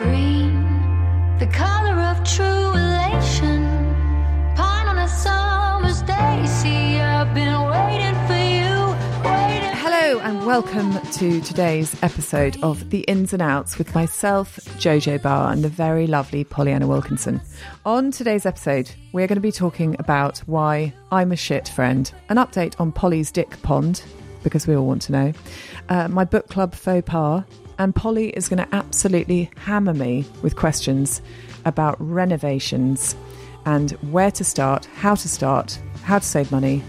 Green, the color of true elation. Pine on a summer's day. See, I've been waiting for you, waiting. Hello and welcome to today's episode of The Ins and Outs with myself, Jojo Barr, and the very lovely Pollyanna Wilkinson. On today's episode, we're going to be talking about why I'm a shit friend, an update on Polly's dick pond, because we all want to know, uh, my book club faux pas, and Polly is going to absolutely hammer me with questions about renovations and where to start, how to start, how to save money,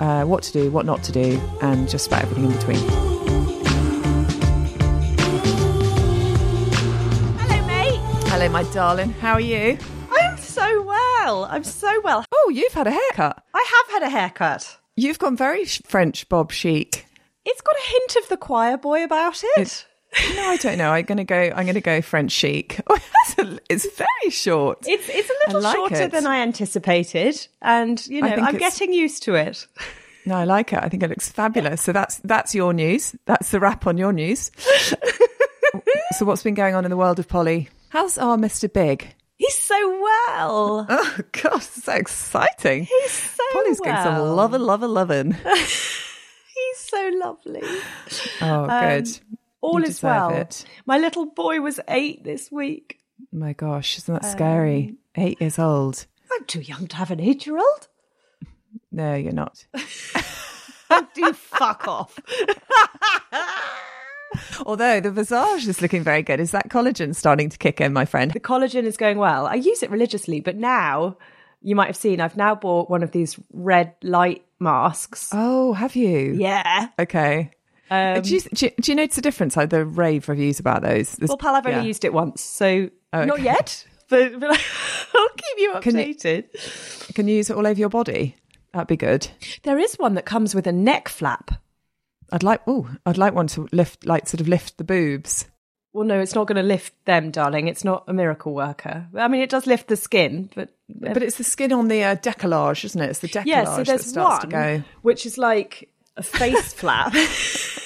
uh, what to do, what not to do, and just about everything in between. Hello, mate. Hello, my darling. How are you? I'm so well. I'm so well. Oh, you've had a haircut. I have had a haircut. You've gone very French Bob chic. It's got a hint of the choir boy about it. It- No, I don't know. I'm gonna go. I'm gonna go French chic. Oh, it's very short. it's it's a little like shorter it. than I anticipated, and you know I'm getting used to it. No, I like it. I think it looks fabulous. So that's that's your news. That's the wrap on your news. so what's been going on in the world of Polly? How's our Mr. Big? He's so well. Oh gosh, so exciting! He's so Polly's getting some well. loving, loving, loving. He's so lovely. Oh, um, good. All is well. it. My little boy was eight this week. My gosh, isn't that scary? Um, Eight years old. I'm too young to have an eight-year-old. No, you're not. Do you fuck off. Although the visage is looking very good. Is that collagen starting to kick in, my friend? The collagen is going well. I use it religiously, but now you might have seen I've now bought one of these red light masks. Oh, have you? Yeah. Okay. Um, do, you, do, you, do you notice a difference? Like the rave reviews about those. There's- well, pal, I've only used it once, so Oh, not yet. But, but I'll keep you Can you- updated. Can you use it all over your body? That'd be good. There is one that comes with a neck flap. I'd like. Oh, I'd like one to lift, like, sort of lift the boobs. Well, no, it's not going to lift them, darling. It's not a miracle worker. I mean, it does lift the skin, but But it's the skin on the uh, décolletage, isn't it? It's the décolletage yeah. So that there's starts one to go. which is like a face flap,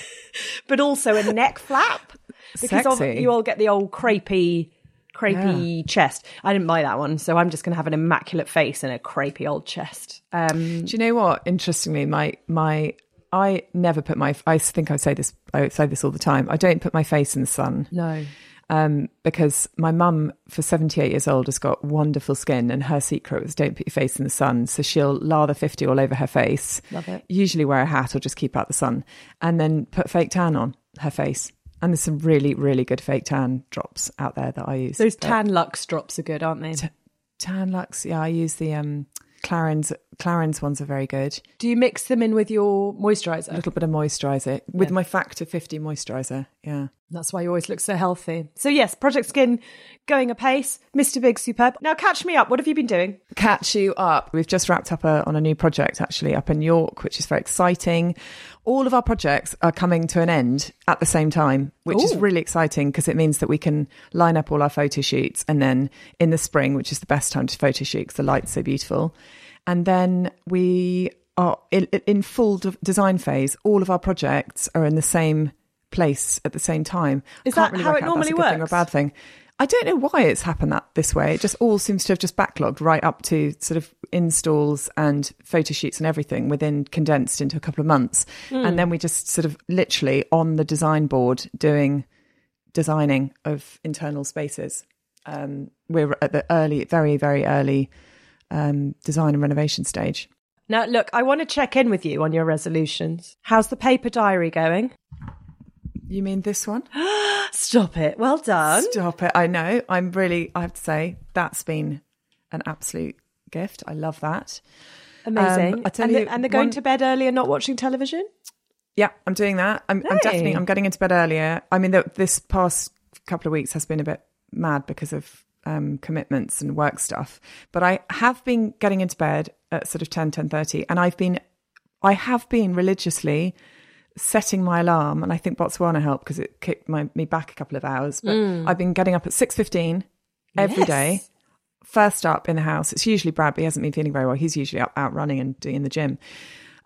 but also a neck flap because of, you all get the old crepey, crepey chest. I didn't buy that one, so I'm just going to have an immaculate face and a crepey old chest. Um, Do you know what? Interestingly, my my I never put my. I think I say this. I say this all the time. I don't put my face in the sun. no, um, because my mum, for 78 years old, has got wonderful skin, and her secret was don't put your face in the sun. So she'll lather 50 all over her face. Love it. Usually wear a hat or just keep out the sun, and then put fake tan on her face. And there's some really, really good fake tan drops out there that I use. those Tan-Luxe drops are good, aren't they? Tan-Luxe, yeah, I use the um, Clarins. Clarins ones are very good. Do you mix them in with your moisturizer? A little bit of moisturizer with Yeah. my Factor 50 moisturizer. Yeah. That's why you always look so healthy. So yes, Project Skin going apace. Mr. Big superb. Now catch me up. What have you been doing? catch you up. We've just wrapped up a, on a new project actually up in York, which is very exciting. All of our projects are coming to an end at the same time, which is really exciting because it means that we can line up all our photo shoots and then in the spring, which is the best time to photo shoot because the light's so beautiful. And then we are in, in full de- design phase. All of our projects are in the same place at the same time. Is that really how it out if that's normally a good thing or a bad thing. I don't know why it's happened that this way. It just all seems to have just backlogged right up to sort of installs and photo shoots and everything within condensed into a couple of months. And then we just sort of literally on the design board doing designing of internal spaces. Um, we're at the early, very, very early um, design and renovation stage. Now look, I want to check in with you on your resolutions. How's the paper diary going? You mean this one? Stop it. Well done. Stop it. I know. I'm really, I have to say, that's been an absolute gift. I love that. Amazing. Um, I tell and, you, the, and going one- to bed early and not watching television? Yeah, I'm doing that. I'm, I'm definitely, I'm getting into bed earlier. I mean, the, this past couple of weeks has been a bit mad because of um, commitments and work stuff. But I have been getting into bed at sort of 10, 10.30 and I've been, I have been religiously setting my alarm and I think Botswana helped because it kicked my, me back a couple of hours. But I've been getting up at 6.15 every Yes. day. First up in the house. It's usually Brad, but he hasn't been feeling very well. He's usually up out running and doing in the gym.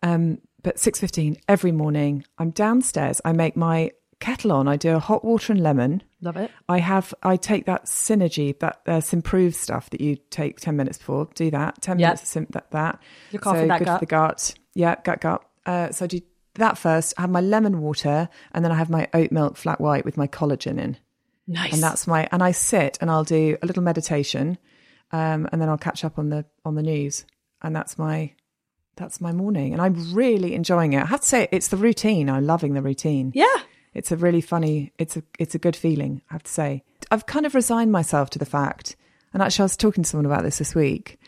Um, but 6.15 every morning, I'm downstairs. I make my kettle on. I do a hot water and lemon. Love it. I have I take that synergy that uh, improve stuff that you take ten minutes before. Do that ten Yeah. minutes of sim- that that. Look after that good gut. for the gut. Yeah, gut gut. Uh, so I do that first. I have my lemon water, and then I have my oat milk flat white with my collagen in, Nice. and that's my. And I sit and I'll do a little meditation, um, and then I'll catch up on the on the news, and that's my that's my morning, and I'm really enjoying it. I have to say, it's the routine. I'm loving the routine yeah. it's a really funny it's a it's a good feeling i have to say i've kind of resigned myself to the fact and actually i was talking to someone about this this week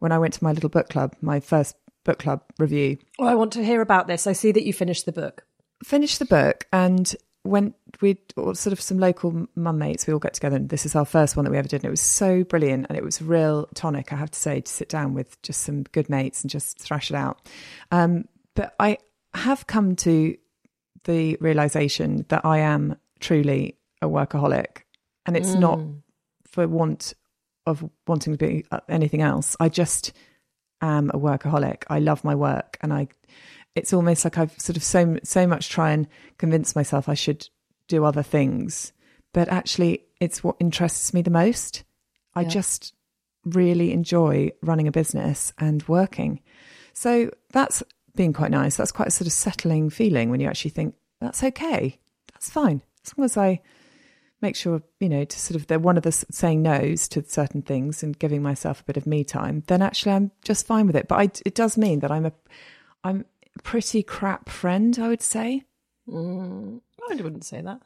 when i went to my little book club my first book club review Oh, I want to hear about this. I see that you finished the book. finished the book and went we sort of some local mum mates we all get together and this is our first one that we ever did and it was so brilliant and it was a real tonic i have to say to sit down with just some good mates and just thrash it out um, but i have come to the realization that i am truly a workaholic and it's not for want of wanting to be anything else i just am a workaholic i love my work and i it's almost like I've sort of so so much try and convince myself I should do other things, but actually it's what interests me the most. I Yeah. just really enjoy running a business and working. So that's been quite nice. That's quite a sort of settling feeling when you actually think that's okay. That's fine. As long as I make sure, you know, to sort of they're one of the saying no's to certain things and giving myself a bit of me time, then actually I'm just fine with it. But I, it does mean that I'm a I'm a pretty crap friend, I would say. Mm, I wouldn't say that.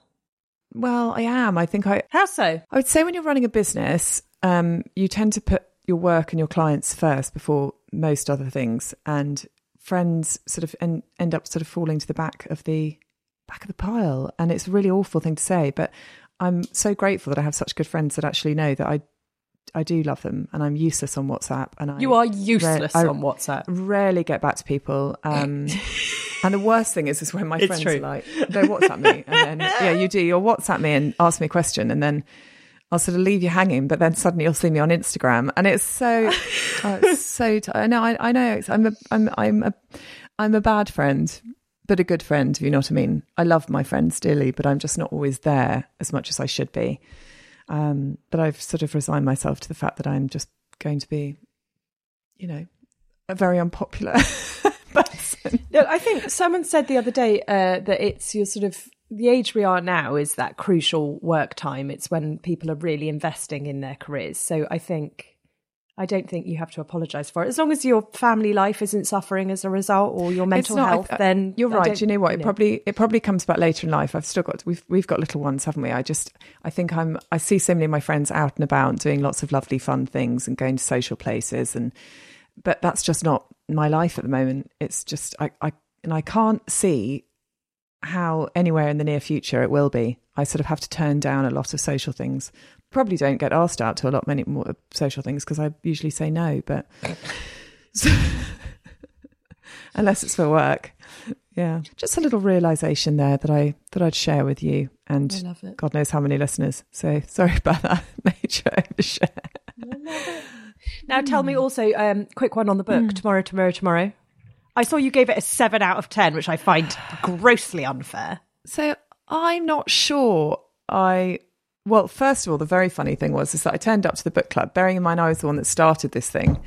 Well, I am. I think I How so? I would say when you're running a business, um, you tend to put your work and your clients first before most other things, and friends sort of end, end up sort of falling to the back of the back of the pile. And it's a really awful thing to say, but I'm so grateful that I have such good friends that actually know that I I do love them, and I'm useless on WhatsApp. And I You are useless I- on WhatsApp. rarely get back to people. Um, and the worst thing is, is when my It's friends true. are like, they WhatsApp me, and then yeah, you do. You'll WhatsApp me and ask me a question, and then I'll sort of leave you hanging. But then suddenly you'll see me on Instagram, and it's so, oh, it's so. T- I know, I, I know. It's, I'm a, I'm, I'm a, I'm a bad friend, but a good friend. If you know what I mean. I love my friends dearly, but I'm just not always there as much as I should be. Um, but I've sort of resigned myself to the fact that I'm just going to be, you know, a very unpopular person. No, I think someone said the other day uh, that it's your sort of the age we are now is that crucial work time. It's when people are really investing in their careers. So I think I don't think you have to apologise for it as long as your family life isn't suffering as a result or your mental not- health. I- then you're I right. you know what? It probably it probably comes back later in life. I've still got we've we've got little ones, haven't we? I just I think I'm I see so many of my friends out and about doing lots of lovely fun things and going to social places and but that's just not my life at the moment. It's just I, I and I can't see how anywhere in the near future it will be. I sort of have to turn down a lot of social things. Probably don't get asked out to a lot many more social things because I usually say no, but unless it's for work. Yeah, just a little realization there that I that I'd share with you, and I love it. God knows how many listeners. So sorry about that major overshare. Now tell Hmm. me also, um, quick one on the book. Tomorrow, tomorrow, tomorrow. I saw you gave it a seven out of ten, which I find grossly unfair. So I'm not sure. I well, first of all, the very funny thing was is that I turned up to the book club, bearing in mind I was the one that started this thing,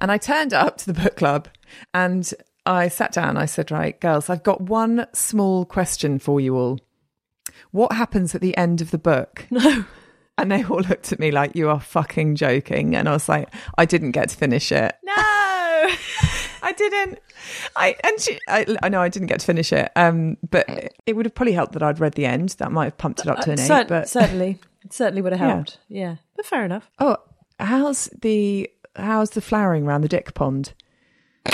and I turned up to the book club and I sat down. I said, "Right, girls, I've got one small question for you all. What happens at the end of the book?" No. And they all looked at me like, "You are fucking joking." And I was like, "I didn't get to finish it." No. I didn't. I and she, I, I know I didn't get to finish it. Um, but it would have probably helped that I'd read the end. That might have pumped it up to an eight. Cer- but certainly, it certainly would have Yeah. helped. Yeah. but fair enough. oh, how's the how's the flowering around the dick pond? I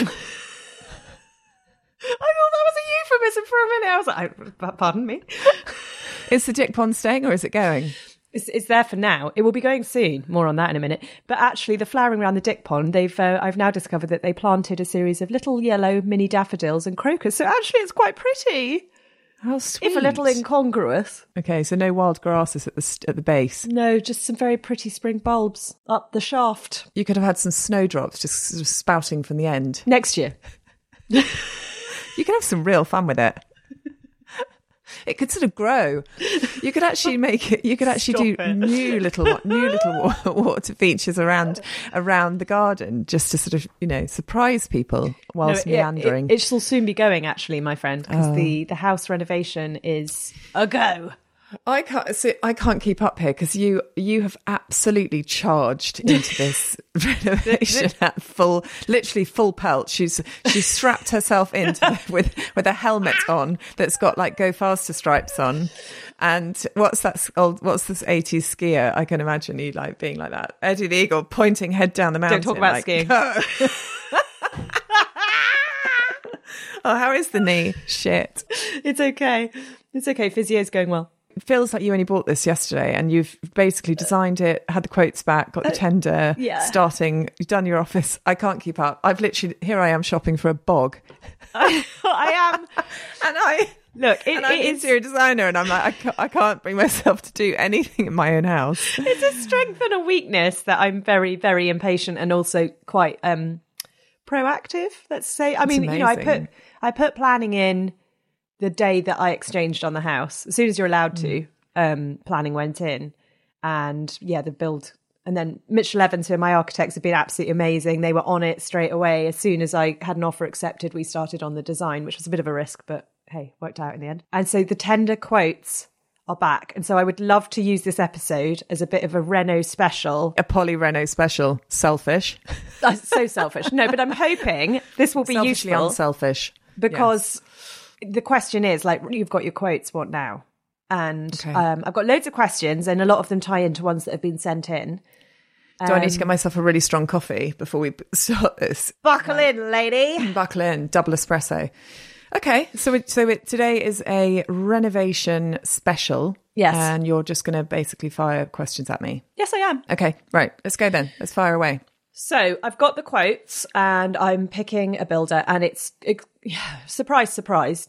thought that was a euphemism for a minute. I was like, I, pardon me. Is the dick pond staying or is it going? It's, it's there for now. It will be going soon. More on that in a minute. But actually, the flowering around the dick pond, they've uh, I've now discovered that they planted a series of little yellow mini daffodils and crocus. So actually, it's quite pretty, How sweet. if a little incongruous. Okay, so no wild grasses at the st- at the base. No, just some very pretty spring bulbs up the shaft. You could have had some snowdrops just sort of spouting from the end. Next year. You can have some real fun with it. It could sort of grow. You could actually make it. You could actually Stop do it. new little new little water features around around the garden, just to sort of you know surprise people whilst No, it- meandering. It, it shall soon be going, actually, my friend, because Oh. the, the house renovation is a go. I can't. So I can't keep up here because you you have absolutely charged into this renovation at full, literally full pelt. She's she's strapped herself in with with a helmet on that's got like go faster stripes on. And what's that? Old, what's this eighties skier? I can imagine you like being like that, Eddie the Eagle, pointing head down the mountain. Don't talk about like, skiing. "Go." oh, how is the knee? Shit. It's okay. It's okay. Physio's going well. It feels like you only bought this yesterday and you've basically designed it, had the quotes back, got the tender, Uh, yeah. starting, you've done your office. I can't keep up. I've literally, here I am shopping for a bog. I am. And I, Look, it, and I'm it is interior designer and I'm like, I can't, I can't bring myself to do anything in my own house. it's a strength and a weakness that I'm very, very impatient and also quite um proactive. Let's say. I mean, you know, I put. I put planning in the day that I exchanged on the house. As soon as you're allowed to, um, planning went in, and yeah, the build. And then Mitchell Evans, who are my architects, have been absolutely amazing. They were on it straight away. As soon as I had an offer accepted, we started on the design, which was a bit of a risk, but hey, worked out in the end. And so the tender quotes are back. And so I would love to use this episode as a bit of a reno special. A Polly reno special, selfish, so selfish. No, but I'm hoping this will be selfishly useful unselfish. because the question is like you've got your quotes what now and Okay. um, i've got loads of questions and a lot of them tie into ones that have been sent in Do I need Um, to get myself a really strong coffee before we start this? buckle in lady Buckle in, double espresso. Okay, so so it, today is a renovation special. Yes. and you're just going to basically fire questions at me. yes i am Okay, right. Let's go then. Let's fire away. So i've got the quotes and i'm picking a builder and it's it, yeah, surprise surprise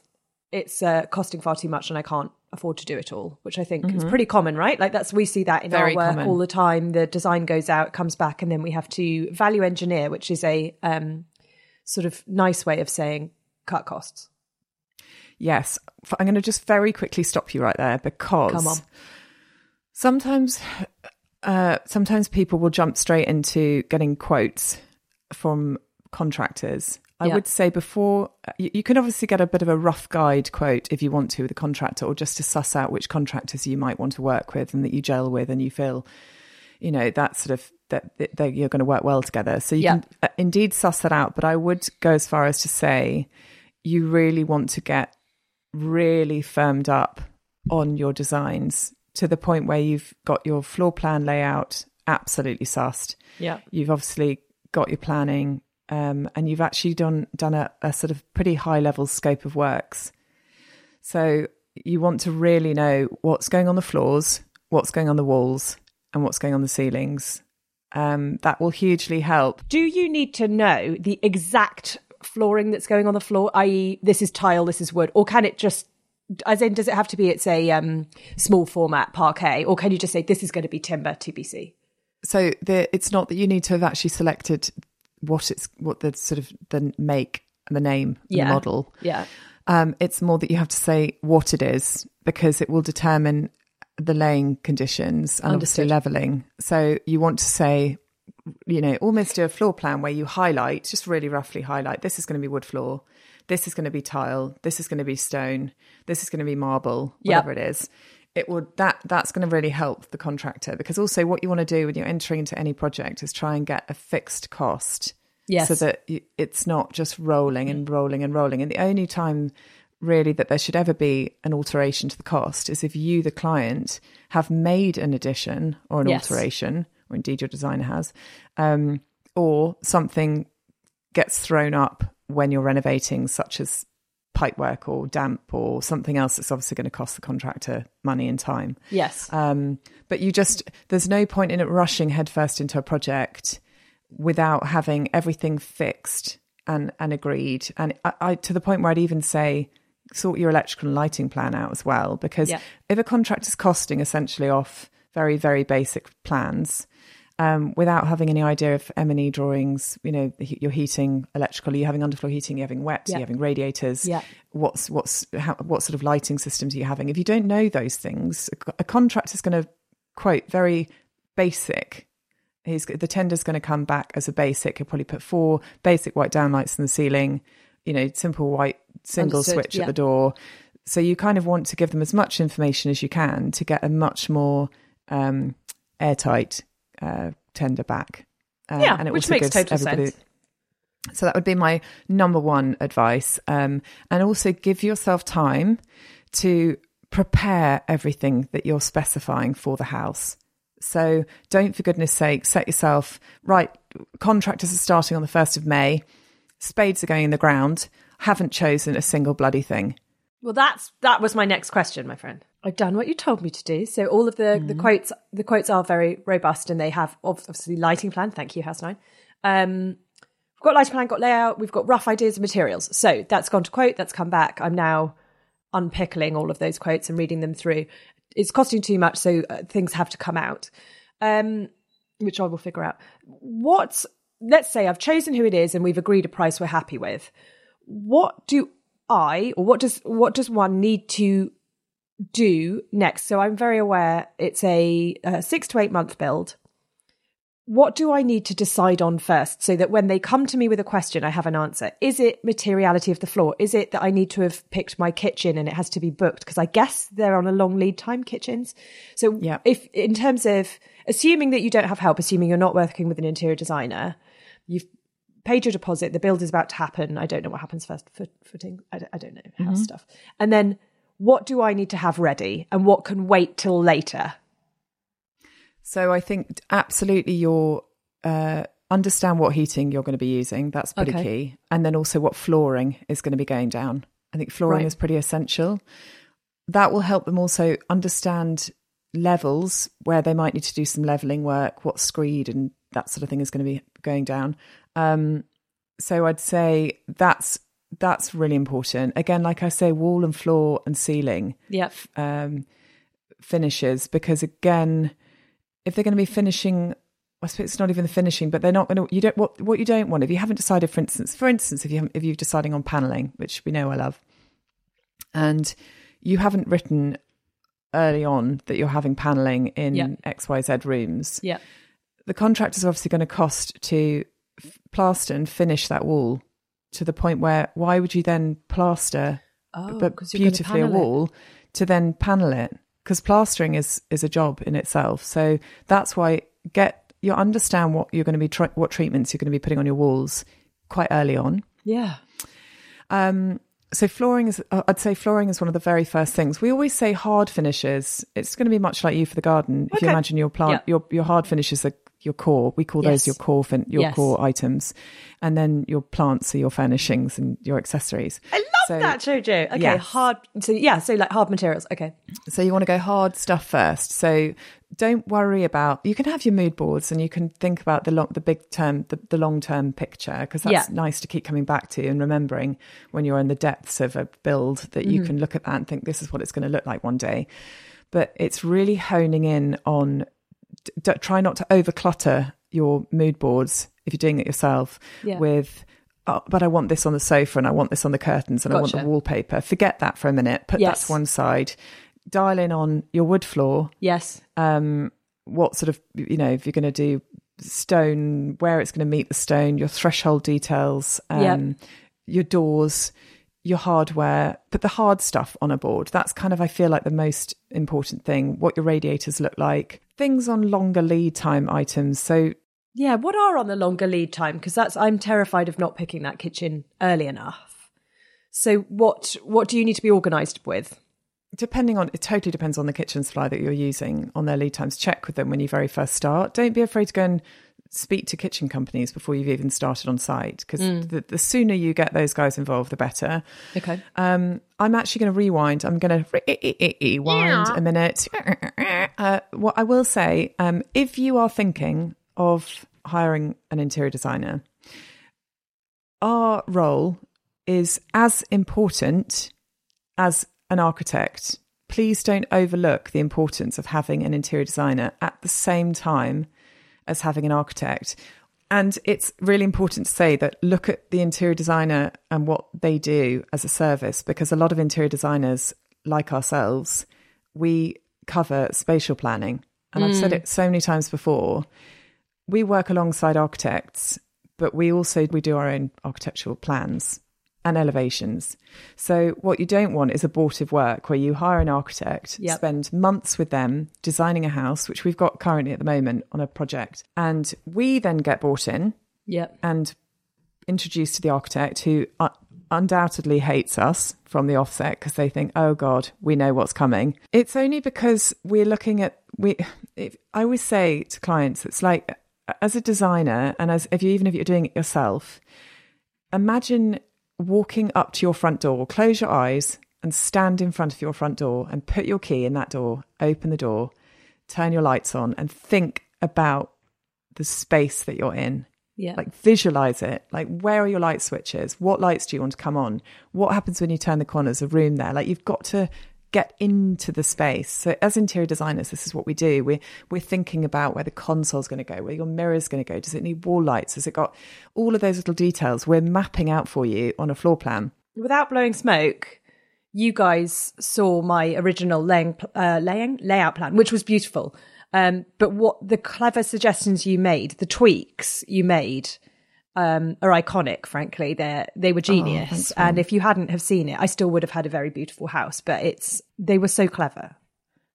it's uh, costing far too much and i can't afford to do it all which i think is pretty common right? Like that's we see that in Mm-hmm. Very our work common. all the time. The design goes out comes back and then we have to value engineer which is a um, sort of nice way of saying cut costs. Yes, I'm going to just very quickly stop you right there because sometimes, uh, sometimes people will jump straight into getting quotes from contractors. I Yeah. would say before you, you can obviously get a bit of a rough guide quote if you want to with a contractor, or just to suss out which contractors you might want to work with and that you gel with, and you feel, you know, that sort of that, that, that you're going to work well together. So you Yeah. can uh, indeed suss that out. But I would go as far as to say you really want to get really firmed up on your designs to the point where you've got your floor plan layout absolutely sussed. yeah You've obviously got your planning, um, and you've actually done done a, a sort of pretty high level scope of works. So you want to really know what's going on the floors, what's going on the walls, and what's going on the ceilings. Um, that will hugely help. do you need to know the exact flooring that's going on the floor i.e this is tile this is wood or can it just as in does it have to be it's a um, small format parquet or can you just say this is going to be timber tbc so the, it's not that you need to have actually selected what it's what the sort of the make and the name and Yeah. the model. yeah Um, it's more that you have to say what it is because it will determine the laying conditions and obviously Understood. leveling. So you want to say, you know, almost do a floor plan where you highlight, just really roughly highlight, this is going to be wood floor, this is going to be tile, this is going to be stone, this is going to be marble, whatever it is. It would that that's going to really help the contractor because also what you want to do when you're entering into any project is try and get a fixed cost Yes. so that you, it's not just rolling and rolling and rolling. And the only time really that there should ever be an alteration to the cost is if you, the client, have made an addition or an Yes. alteration, or indeed your designer has, um, or something gets thrown up when you're renovating, such as pipework or damp or something else that's obviously going to cost the contractor money and time. yes Um, but you just, there's no point in it rushing headfirst into a project without having everything fixed and, and agreed. And I, I, to the point where I'd even say, sort your electrical and lighting plan out as well. Because Yeah. if a contractor's costing essentially off very, very basic plans, um, without having any idea of M and E drawings. You know, the he- your heating, electrical. Are you having underfloor heating? Are you having wet? Are Yeah. you having radiators? Yeah. What's what's how, what sort of lighting systems are you having? If you don't know those things, a, a contractor's going to quote very basic. He's the tender's going to come back as a basic. He'll probably put four basic white downlights in the ceiling. You know, simple white single Understood, switch yeah. at the door. So you kind of want to give them as much information as you can to get a much more um, airtight uh, tender back. Uh, Yeah, and it which makes total sense. So that would be my number one advice. Um, and also give yourself time to prepare everything that you're specifying for the house. So don't, for goodness sake, set yourself right. Contractors are starting on the 1st of May. Spades are going in the ground. Haven't chosen a single bloody thing. Well, that's that was my next question, my friend. I've done what you told me to do. So all of the the quotes the quotes are very robust, and they have obviously lighting plan. Thank you, House Nine. Um, we've got lighting plan, got layout, we've got rough ideas of materials. So that's gone to quote. That's come back. I'm now unpickling all of those quotes and reading them through. It's costing too much, so uh, things have to come out, um, which I will figure out. What? Let's say I've chosen who it is, and we've agreed a price we're happy with what do I or what does what does one need to do next? So I'm very aware it's a, uh six to eight month build. What do I need to decide on first so that when they come to me with a question, I have an answer? Is it materiality of the floor? Is it that I need to have picked my kitchen and it has to be booked? Because I guess they're on a long lead time kitchens. So Yeah. if in terms of assuming that you don't have help, assuming you're not working with an interior designer, you've paid your deposit, the build is about to happen. I don't know what happens first, foot, footing. I don't, I don't know, house stuff. And then what do I need to have ready and what can wait till later? So I think absolutely your uh, understand what heating you're going to be using. That's pretty Okay. key. And then also what flooring is going to be going down. I think flooring Right. is pretty essential. That will help them also understand levels where they might need to do some leveling work, what screed and that sort of thing is going to be going down. Um, so I'd say that's that's really important. Again, like I say, wall and floor and ceiling Yep. um, finishes because again, if they're going to be finishing, I suppose it's not even the finishing, but they're not going to. You don't what what you don't want if you haven't decided, for instance, for instance, if you if you're deciding on paneling, which we know I love, and you haven't written early on that you're having paneling in Yeah. X Y Z rooms, Yep. the contractor's obviously going to cost to f- plaster and finish that wall to the point where why would you then plaster Oh, but beautifully a panel it. wall to then panel it? Because plastering is is a job in itself. So that's why get you understand what you're going to be tr- what treatments you're going to be putting on your walls quite early on. Yeah. um so flooring is uh, i'd say flooring is one of the very first things. We always say hard finishes. It's going to be much like you for the garden. If you imagine your plant Yeah. your your hard finishes are your core we call Yes. those your core fin- your Yes. core items and then your plants are your furnishings and your accessories I love So- that, Jojo. Okay, Yes. hard. So, yeah, so like hard materials. Okay. So you want to go hard stuff first. So don't worry about. You can have your mood boards, and you can think about the long, the big term, the, the long term picture, because that's Yeah. nice to keep coming back to and remembering when you're in the depths of a build that you Mm-hmm. can look at that and think this is what it's going to look like one day. But it's really honing in on. D- try not to overclutter your mood boards if you're doing it yourself Yeah. with. Oh, but I want this on the sofa and I want this on the curtains and I want the wallpaper. Forget that for a minute. Put Yes. that to one side. Dial in on your wood floor. Yes. Um, what sort of you know if you're going to do stone, where it's going to meet the stone, your threshold details, um, Yep. your doors, your hardware. Put the hard stuff on a board. That's kind of I feel like the most important thing. What your radiators look like. Things on longer lead time items. So Yeah. What are on the longer lead time? Because that's I'm terrified of not picking that kitchen early enough. So what what do you need to be organised with? depending on it totally depends on the kitchen supply that you're using on their lead times check with them when you very first start don't be afraid to go and speak to kitchen companies before you've even started on site because the, the sooner you get those guys involved the better. Okay. um, i'm actually going to rewind. I'm going to rewind a minute. Uh, what i will say um, if you are thinking of hiring an interior designer our role is as important as an architect, please don't overlook the importance of having an interior designer at the same time as having an architect. And it's really important to say that look at the interior designer and what they do as a service, because a lot of interior designers, like ourselves, we cover spatial planning. And I've said mm. it so many times before. We work alongside architects, but we also we do our own architectural plans and elevations. So what you don't want is abortive work where you hire an architect, Yep. spend months with them designing a house, which we've got currently at the moment on a project, and we then get brought in Yep. and introduced to the architect who uh, undoubtedly hates us from the offset because they think, oh God, we know what's coming. It's only because we're looking at, we, if, I always say to clients, it's like, as a designer and as if you, even if you're doing it yourself, imagine walking up to your front door, close your eyes and stand in front of your front door and put your key in that door, open the door, turn your lights on and think about the space that you're in. Yeah. like visualize it. Like where are your light switches? What lights do you want to come on? What happens when you turn the corners of room there. Like you've got to get into the space. So as interior designers this is what we do. We're we're thinking about where the console's going to go where your mirror's going to go. Does it need wall lights? Has it got all of those little details? We're mapping out for you on a floor plan. Without blowing smoke, you guys saw my original laying, uh, laying layout plan, which was beautiful. Um, but what the clever suggestions you made, the tweaks you made, um, are iconic. Frankly, they they were genius. thanks, and if you hadn't have seen it, I still would have had a very beautiful house. But it's they were so clever,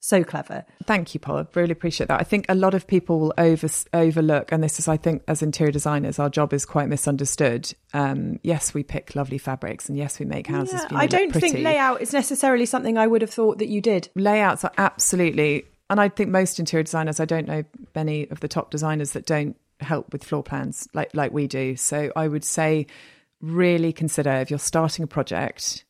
so clever. Thank you, Paul. I really appreciate that. I think a lot of people will over, overlook, and this is, I think, as interior designers, our job is quite misunderstood. Um, yes, we pick lovely fabrics, and yes, we make houses. Yeah, I don't think layout is necessarily something I would have thought that you did. layouts are absolutely, and I think most interior designers. I don't know many of the top designers that don't help with floor plans like like we do. So I would say, really consider if you're starting a project,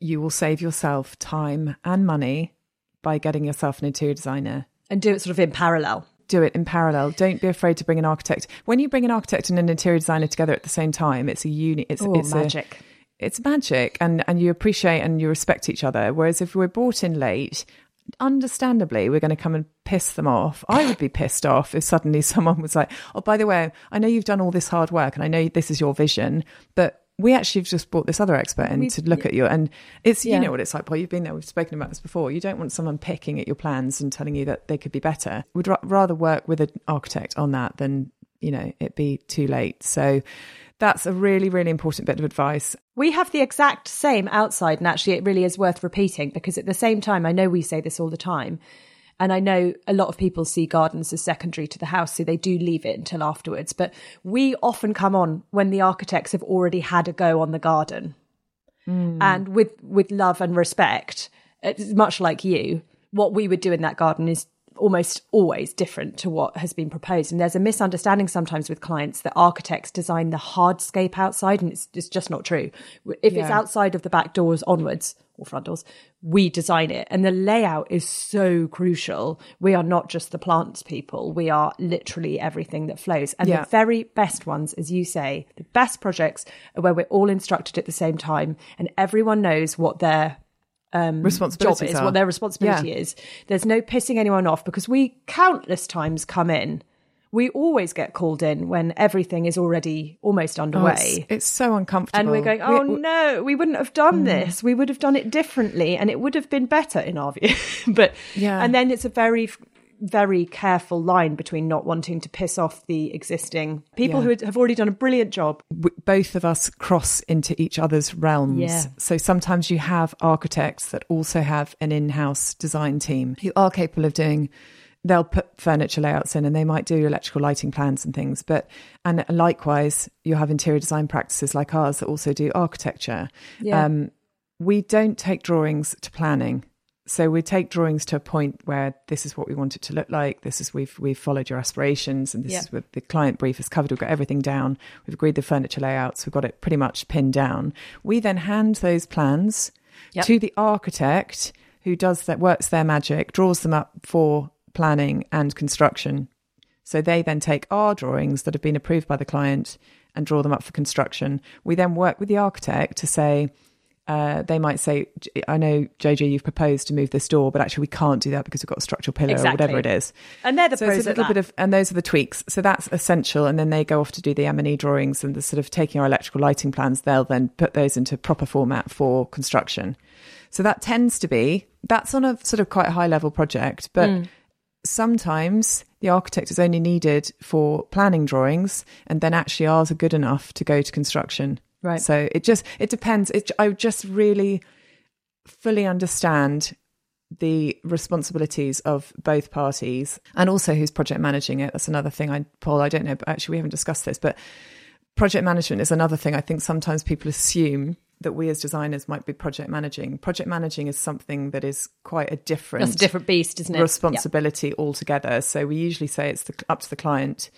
you will save yourself time and money by getting yourself an interior designer And do it sort of in parallel. do it in parallel. Don't be afraid to bring an architect. When you bring an architect and an interior designer together at the same time, it's a uni. It's, Oh, it's a- magic. it's magic, and and you appreciate and you respect each other. Whereas if we're brought in late, understandably, we're going to come and piss them off. I would be pissed off if suddenly someone was like, "Oh, by the way, I know you've done all this hard work, and I know this is your vision, but." We actually have just brought this other expert in We- to look at you, and it's you Yeah. know what it's like. Paul, you've been there. We've spoken about this before. You don't want someone picking at your plans and telling you that they could be better. We'd ra- rather work with an architect on that than you know it be too late. So that's a really really important bit of advice. We have the exact same outside, and actually, it really is worth repeating because at the same time, I know we say this all the time, and I know a lot of people see gardens as secondary to the house, so they do leave it until afterwards. But we often come on when the architects have already had a go on the garden, hmm. and with with love and respect, it's much like you. What we would do in that garden is almost always different to what has been proposed. And there's a misunderstanding sometimes with clients that architects design the hardscape outside, and it's, it's just not true. If it's outside of the back doors onwards or front doors, we design it. And the layout is so crucial. We are not just the plants people, we are literally everything that flows. And Yeah. the very best ones, as you say, the best projects are where we're all instructed at the same time and everyone knows what their Um, job is, are. what their responsibility Yeah. is. There's no pissing anyone off because we countless times come in. We always get called in when everything is already almost Oh, underway. it's, it's so uncomfortable. and we're going, oh We- no, we wouldn't have done mm. this. We would have done it differently and it would have been better in our view. but, Yeah. and then it's a very, very careful line between not wanting to piss off the existing people Yeah. who have already done a brilliant job. both of us cross into each other's realms. Yeah. So sometimes you have architects that also have an in-house design team who are capable of doing. They'll put furniture layouts in, and they might do electrical lighting plans and things. But and likewise, you have interior design practices like ours that also do architecture. Yeah. Um, we don't take drawings to planning. So we take drawings to a point where this is what we want it to look like. This is we've we've followed your aspirations, and this Yeah. is what the client brief is covered. We've got everything down. We've agreed the furniture layouts. We've got it pretty much pinned down. We then hand those plans Yep. to the architect who does that works their magic, draws them up for planning and construction. So they then take our drawings that have been approved by the client and draw them up for construction. We then work with the architect to say, uh, they might say, I know, JJ, you've proposed to move this door, but actually we can't do that because we've got a structural pillar Exactly. or whatever it is. And they're the so pros it's a little bit of, and those are the tweaks. So that's essential. And then they go off to do the M&E drawings and the sort of taking our electrical lighting plans. They'll then put those into proper format for construction. So that tends to be, that's on a sort of quite high level project, but Hmm. sometimes the architect is only needed for planning drawings and then actually ours are good enough to go to construction. Right. So it just, it depends. It, I just really fully understand the responsibilities of both parties and also who's project managing it. That's another thing I, Paul, I don't know, but actually we haven't discussed this, but project management is another thing I think sometimes people assume that we as designers might be project managing. Project managing is something that is quite a different, That's a different beast, isn't it? responsibility altogether. So we usually say it's the, up to the client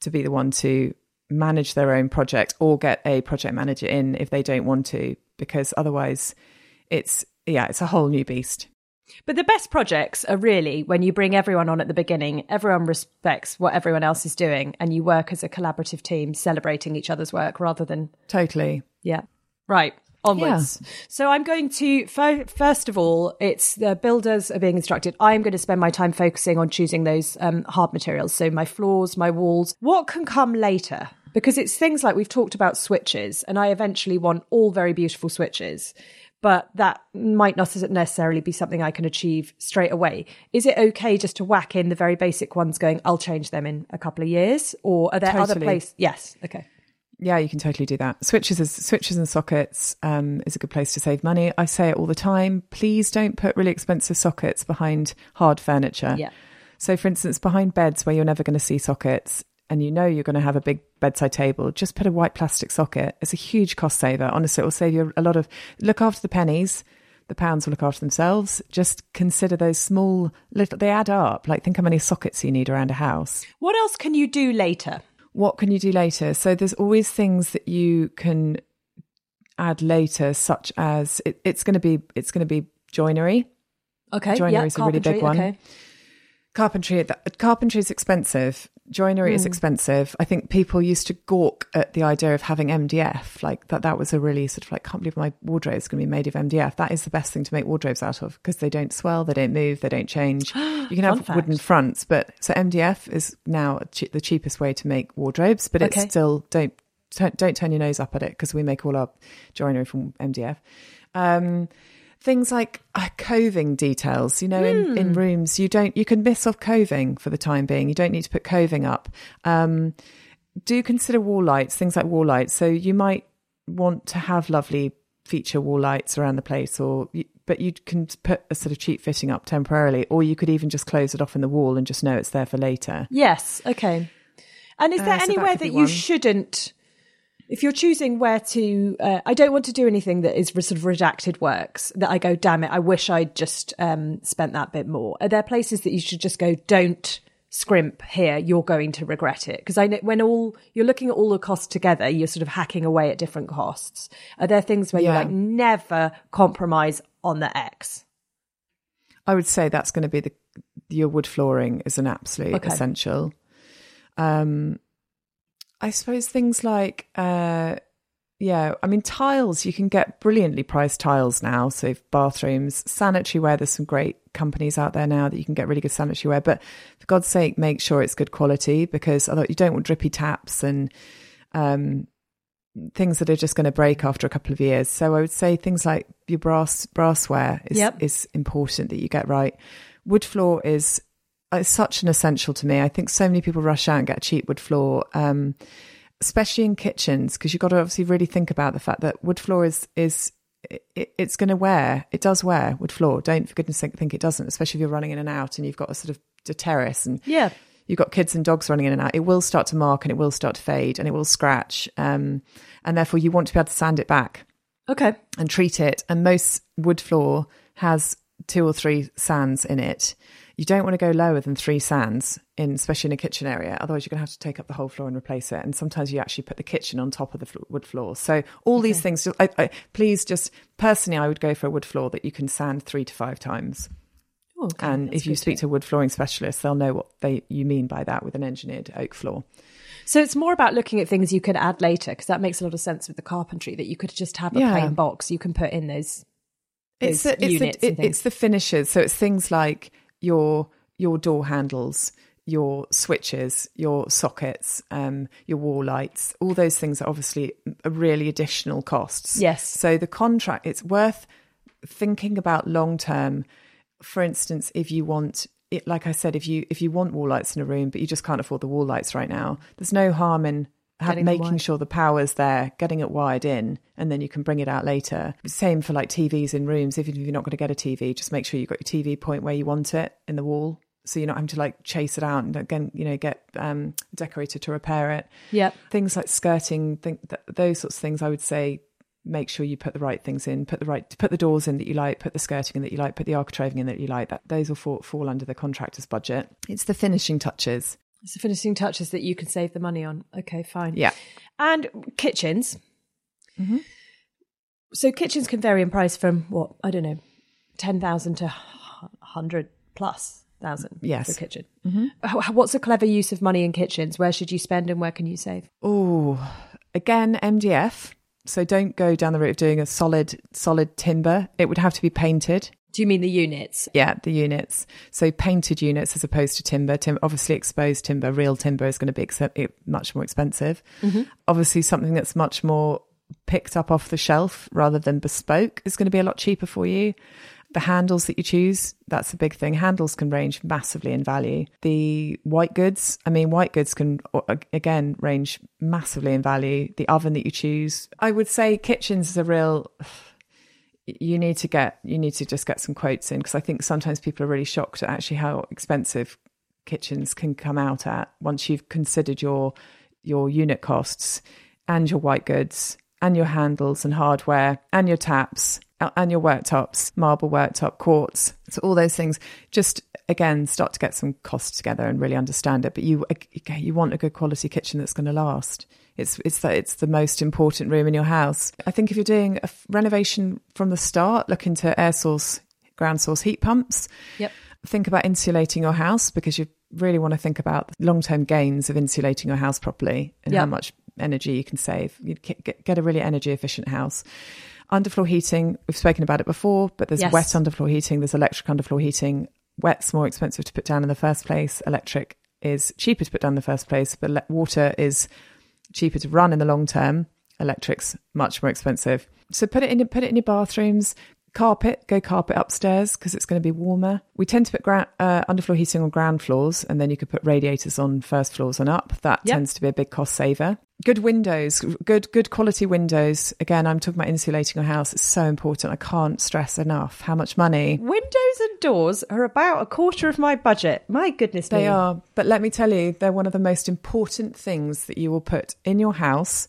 to be the one to manage their own project or get a project manager in if they don't want to, because otherwise it's, yeah, it's a whole new beast. But the best projects are really when you bring everyone on at the beginning, everyone respects what everyone else is doing, and you work as a collaborative team, celebrating each other's work rather than, Totally. yeah. Right. Onwards. So I'm going to, first of all, it's the builders are being instructed. I'm going to spend my time focusing on choosing those um, hard materials. So my floors, my walls. What can come later? Because it's things like we've talked about switches, and I eventually want all very beautiful switches. But that might not necessarily be something I can achieve straight away. Is it okay just to whack in the very basic ones going, I'll change them in a couple of years? Or are there other places? Yes. Okay. Yeah, you can totally do that. Switches, is, switches and sockets um, is a good place to save money. I say it all the time. Please don't put really expensive sockets behind hard furniture. Yeah. So, for instance, behind beds where you're never going to see sockets, and you know you're going to have a big bedside table, just put a white plastic socket. It's a huge cost saver. Honestly, it will save you a lot of. Look after the pennies. The pounds will look after themselves. Just consider those small little. They add up. Like think how many sockets you need around a house What else can you do later? What can you do later? So there's always things that you can add later, such as it, it's going to be it's going to be joinery. Okay. Joinery yeah, is a really big one. Okay. Carpentry, that, carpentry is expensive. Joinery Hmm. is expensive. I think people used to gawk at the idea of having MDF, like that. That was a really sort of like, can't believe my wardrobe is going to be made of MDF. That is the best thing to make wardrobes out of because they don't swell, they don't move, they don't change. You can have fact. wooden fronts, but so MDF is now che- the cheapest way to make wardrobes, but Okay. it's still don't tu- don't turn your nose up at it because we make all our joinery from MDF. Um, things like uh, coving details you know in, in rooms you don't you can miss off coving for the time being. You don't need to put coving up. Um, do consider wall lights things like wall lights. So you might want to have lovely feature wall lights around the place or but you can put a sort of cheap fitting up temporarily or you could even just close it off in the wall and just know it's there for later. Yes. Okay. And is Uh, there so that anywhere could that, you shouldn't, if you're choosing where to, uh, I don't want to do anything that is sort of redacted works that I go, damn it, I wish I'd just um, spent that bit more. Are there places that you should just go, don't scrimp here, you're going to regret it? Because I know when all, you're looking at all the costs together, you're sort of hacking away at different costs. Are there things where you're like, never compromise on the X? I would say that's going to be the your wood flooring is an absolute Okay. essential. Um, I suppose things like, uh, yeah, I mean tiles. You can get brilliantly priced tiles now. So bathrooms, sanitary ware. There's some great companies out there now that you can get really good sanitary ware. But for God's sake, make sure it's good quality because you don't want drippy taps and um, things that are just going to break after a couple of years. So I would say things like your brass brassware is Yep. is important that you get right. Wood floor is is such an essential to me. I think so many people rush out and get a cheap wood floor, um, especially in kitchens, because you've got to obviously really think about the fact that wood floor is is it, it's going to wear. It does wear wood floor. Don't for goodness sake think it doesn't, especially if you're running in and out and you've got a sort of a terrace and Yeah. you've got kids and dogs running in and out, it will start to mark and it will start to fade and it will scratch. Um, and therefore, you want to be able to sand it back Okay. and treat it. And most wood floor has two or three sands in it. You don't want to go lower than three sands, in especially in a kitchen area. Otherwise, you're going to have to take up the whole floor and replace it. And sometimes you actually put the kitchen on top of the wood floor. So all these things, just, I, I, please just personally, I would go for a wood floor that you can sand three to five times. Oh, okay, and that's if you speak to to a wood flooring specialist, they'll know what they you mean by that with an engineered oak floor. So it's more about looking at things you could add later because that makes a lot of sense with the carpentry that you could just have a Yeah. plain box you can put in those. It's the, it's, the, it- it's the finishes. So it's things like your your door handles, your switches, your sockets, um, your wall lights. All those things are obviously really additional costs. Yes. So the contract, it's worth thinking about long term. For instance, if you want it, like I said, if you if you want wall lights in a room, but you just can't afford the wall lights right now, there's no harm in ha- Getting them making sure the power's there, getting it wired in, and then you can bring it out later. Same for like TVs in rooms. If you're not going to get a TV, just make sure you've got your TV point where you want it in the wall. So you're not having to like chase it out and again, you know, get um, a decorator to repair it. Yep. Things like skirting, think th- those sorts of things. I would say make sure you put the right things in. Put the right, put the doors in that you like. Put the skirting in that you like. Put the architraving in that you like. That those will fall, fall under the contractor's budget. It's the finishing touches. It's the finishing touches that you can save the money on. Okay, fine. Yeah. And kitchens. Mm-hmm. So kitchens can vary in price from what I don't know, ten thousand to hundred plus thousand. Yes. for a kitchen. Mm-hmm. What's a clever use of money in kitchens? Where should you spend and where can you save? Oh, again, MDF. So don't go down the route of doing a solid, solid timber. It would have to be painted. Do you mean the units? Yeah, the units. So painted units as opposed to timber. Tim, obviously, exposed timber, real timber is going to be ex- much more expensive. Mm-hmm. Obviously, something that's much more picked up off the shelf rather than bespoke is going to be a lot cheaper for you. The handles that you choose, that's a big thing. Handles can range massively in value. The white goods, I mean, white goods can, again, range massively in value. The oven that you choose, I would say kitchens is a real, you need to get, you need to just get some quotes in because I think sometimes people are really shocked at actually how expensive kitchens can come out at once you've considered your your unit costs and your white goods and your handles and hardware and your taps uh, and your worktops, marble worktop, quartz. So all those things. Just again, start to get some costs together and really understand it. But you you want a good quality kitchen that's going to last. It's it's the, it's the most important room in your house. I think if you're doing a f- renovation from the start, look into air source, ground source heat pumps Yep. think about insulating your house because you really want to think about long term gains of insulating your house properly and Yeah. how much energy you can save. You get, get a really energy efficient house. Underfloor heating, we've spoken about it before, but there's Yes. wet underfloor heating, there's electric underfloor heating. Wet's more expensive to put down in the first place. Electric is cheaper to put down in the first place, but water is cheaper to run in the long term. Electric's much more expensive. So put it in put it in your bathrooms. Carpet, go carpet upstairs because it's going to be warmer. We tend to put uh, underfloor heating on ground floors, and then you could put radiators on first floors and up. That Yep. tends to be a big cost saver. Good windows, good good quality windows. Again, I'm talking about insulating your house. It's so important. I can't stress enough how much money Windows and doors are about a quarter of my budget. My goodness me. They are. But let me tell you, they're one of the most important things that you will put in your house.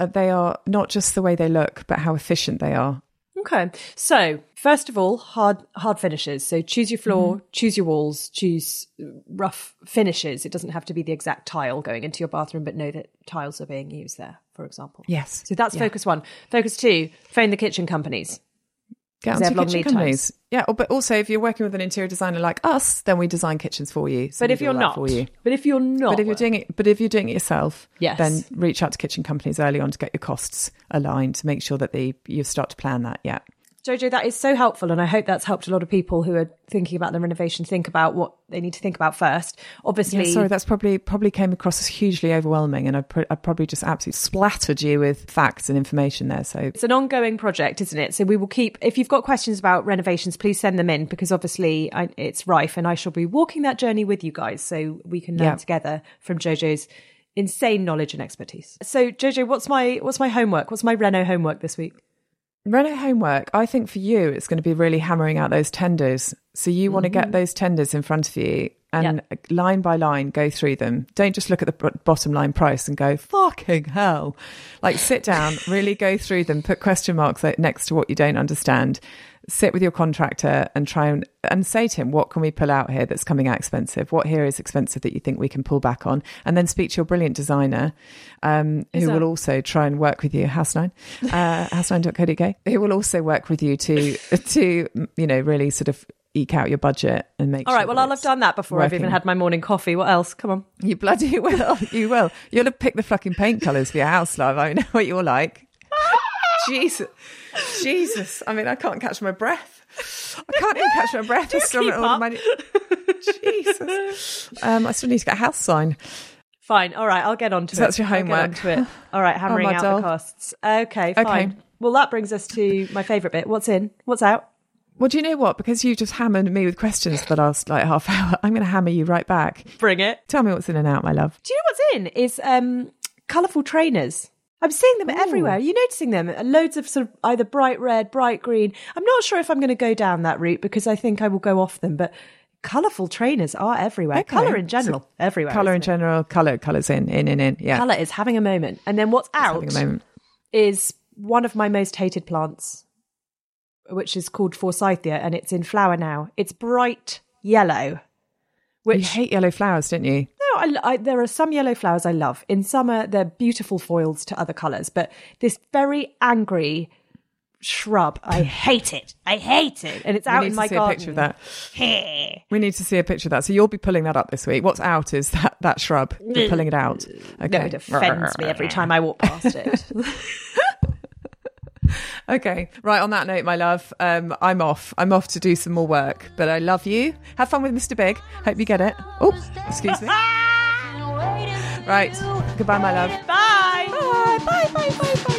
Uh, They are not just the way they look, but how efficient they are. Okay. So, first of all, hard hard finishes. So choose your floor, Mm-hmm. choose your walls, choose uh, rough finishes. It doesn't have to be the exact tile going into your bathroom, but know that tiles are being used there, for example. Yes. So that's focus one. Focus two, phone the kitchen companies. Get onto long kitchen companies. Yeah, or- but also if you're working with an interior designer like us, then we design kitchens for you. So But if you're not, for you. but if you're not, But if you're doing it, but if you're doing it yourself, Yes. then reach out to kitchen companies early on to get your costs aligned to make sure that they you start to plan that. Yeah. Jojo, that is so helpful, and I hope that's helped a lot of people who are thinking about the renovation think about what they need to think about first. Obviously, Yeah, sorry, that's probably probably came across as hugely overwhelming, and I, pr- I probably just absolutely splattered you with facts and information there. So It's an ongoing project, isn't it? So we will keep. If you've got questions about renovations, please send them in because obviously I, it's rife, and I shall be walking that journey with you guys, so we can learn Yeah. together from Jojo's insane knowledge and expertise. So Jojo, what's my what's my homework? What's my Reno homework this week? Reno homework, I think for you, it's going to be really hammering out those tenders. So you want to get mm-hmm. those tenders in front of you and line by line go through them. Don't just look at the bottom line price and go, fucking hell. Like sit down, really go through them, put question marks next to what you don't understand. Sit with your contractor and try and, and say to him, what can we pull out here that's coming out expensive? What here is expensive that you think we can pull back on? And then speak to your brilliant designer, um, who that- will also try and work with you, House Nine, uh, housenine.co.uk, who will also work with you to, to, you know, really sort of eke out your budget and make. All right. sure Well, I'll have done that before I've even had my morning coffee. What else? Come on. You bloody will. You will. You'll have picked the fucking paint colours for your house, love. I know what you're like. Jesus. Jesus. I mean, I can't catch my breath. I can't even catch my breath. I still keep up. my- Jesus. Um, I still need to get a house sign. Fine. All right. I'll get on to So it. that's your I'll get homework. onto it. All right. Hammering my out doll. the costs. Okay. Fine. Okay. Well, that brings us to my favourite bit. What's in? What's out? Well, do you know what? Because you just hammered me with questions for the last like half hour, I'm going to hammer you right back. Bring it. Tell me what's in and out, my love. Do you know what's in? Is um, colourful trainers. I'm seeing them oh. everywhere. Are you noticing them? Uh, loads of sort of either bright red, bright green. I'm not sure if I'm going to go down that route because I think I will go off them, but colourful trainers are everywhere. Okay. Colour in general, So everywhere. Colour in it? general, colour, colours in, in, in, in. Yeah. Colour is having a moment. And then what's out Having a moment. is one of my most hated plants, which is called Forsythia, and it's in flower now. It's bright yellow. You Which hate yellow flowers, don't you? I, I, there are some yellow flowers I love. In summer, they're beautiful foils to other colours, but this very angry shrub, I hate it. I hate it, and it's out We out need in to my see garden. a picture of that. We need to see a picture of that. So you'll be pulling that up this week. What's out is that that shrub. You're pulling it out. Okay. No, it offends me every time I walk past it. Okay. Right. On that note, my love, um, I'm off. I'm off to do some more work. But I love you. Have fun with Mr. Big. Hope you get it. Oh, excuse me. Right. Goodbye, my love. Bye. Bye. Bye. Bye. Bye.